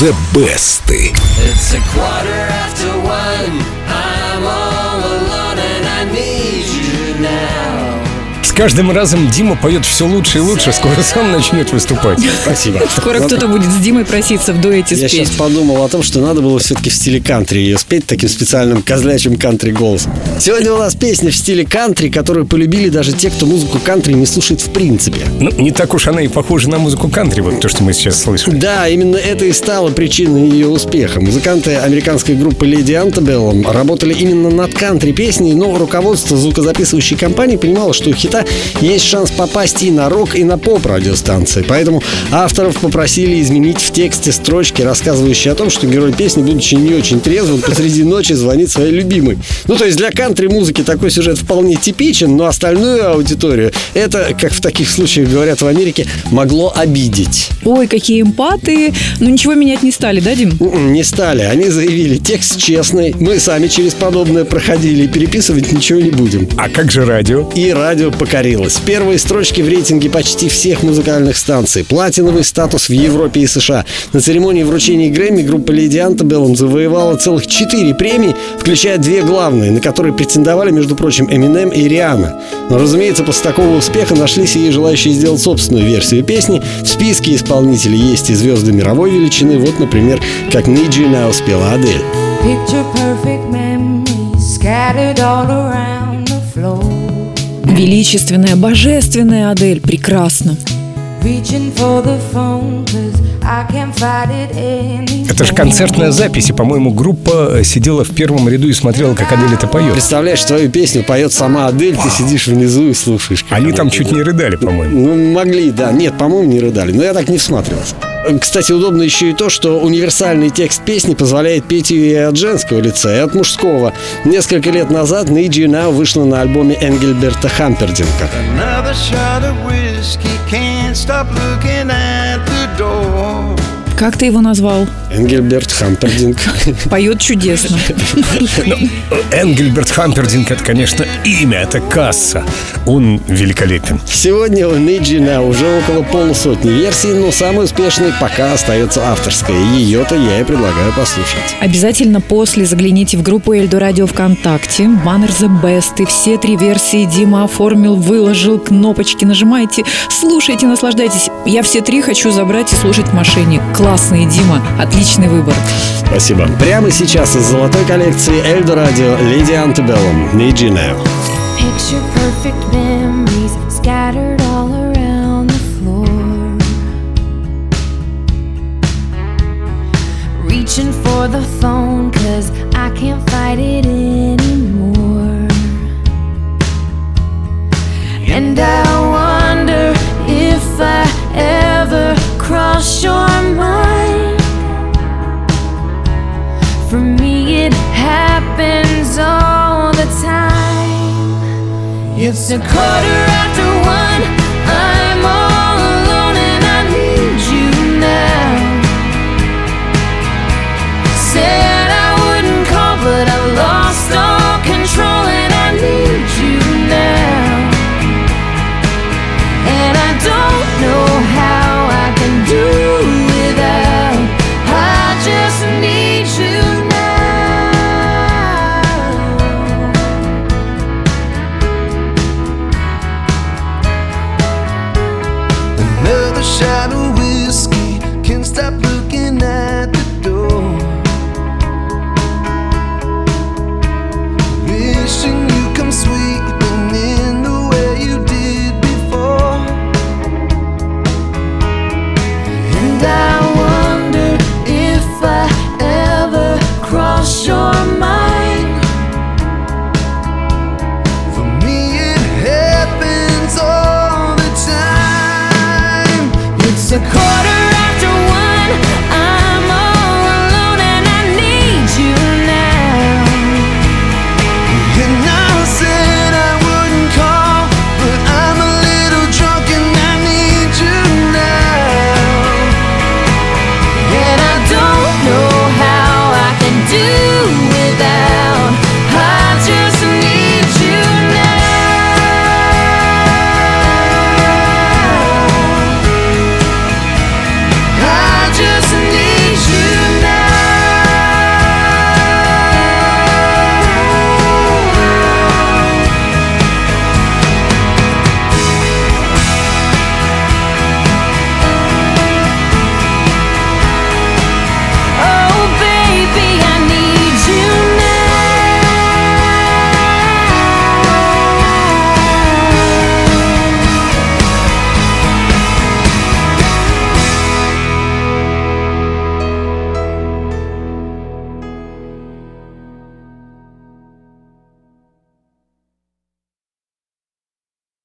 The Best. It's a quarter after каждым разом Дима поет все лучше и лучше. Скоро сам начнет выступать. Спасибо. Скоро кто-то будет с Димой проситься в дуэте Я спеть. сейчас подумал о том, что надо было все-таки в стиле кантри ее спеть таким специальным козлячим кантри голосом. Сегодня у нас песня в стиле кантри, которую полюбили даже те, кто музыку кантри не слушает в принципе. Ну, не так уж она и похожа на музыку кантри, вот то, что мы сейчас слышали. Да, именно это и стало причиной ее успеха. Музыканты американской группы Lady Antebellum работали именно над кантри-песней, но руководство звукозаписывающей компании понимало, что у хита есть шанс попасть и на рок, и на поп радиостанции. Поэтому авторов попросили изменить в тексте строчки, рассказывающие о том, что герой песни, будучи не очень трезвым, посреди ночи звонит своей любимой. Ну, то есть для кантри-музыки такой сюжет вполне типичен, но остальную аудиторию это, как в таких случаях говорят в Америке, могло обидеть. Ой, какие эмпаты. Ну ничего менять не стали, да, Дим? М-м, Не стали. Они заявили, текст честный, мы сами через подобное проходили и переписывать ничего не будем. А как же радио? И радио покорилось. Первые строчки в рейтинге почти всех музыкальных станций. Платиновый статус в Европе и США. На церемонии вручения Грэмми группа Lady Antebellum завоевала целых четыре премии, включая две главные, на которые претендовали, между прочим, Эминем и Риана. Но, разумеется, после такого успеха нашлись и желающие сделать собственную версию песни. В списке исполнителей есть и звезды мировой величины. Вот, например, как Need You Now спела Адель. Picture perfect memories scattered all around the floor. Величественная, божественная Адель. Прекрасно. Это же концертная запись, и, по-моему, группа э, сидела в первом ряду и смотрела, как Адель это поет. Представляешь, твою песню поет сама Адель, ты сидишь внизу и слушаешь. Они там чуть не рыдали, по-моему. Ну, могли, да. Нет, по-моему, не рыдали. Но я так не всматривался. Кстати, удобно еще и то, что универсальный текст песни позволяет петь ее и от женского лица, и от мужского. Несколько лет назад Need You Now вышла на альбоме Энгельберта door. Как ты его назвал? Энгельберт Хампердинг. Поет чудесно. Энгельберт Хампердинг — это, конечно, имя, это касса. Он великолепен. Сегодня у Now уже около полусотни версий, но самой успешной пока остается авторская. Ее-то я и предлагаю послушать. Обязательно после загляните в группу Эльдо Радио ВКонтакте, баннер The Best, и все три версии Дима оформил, выложил, кнопочки нажимайте, слушайте, наслаждайтесь. Я все три хочу забрать и слушать в машине. Классные, Дима, отличный выбор. Спасибо. Прямо сейчас из золотой коллекции Эльдо Радио Lady Antebellum Need You Now. Picture perfect memories scattered all around the floor. Reaching for the phone, cause I can't fight it anymore. And I wonder if I ever cross your It's a quarter after one.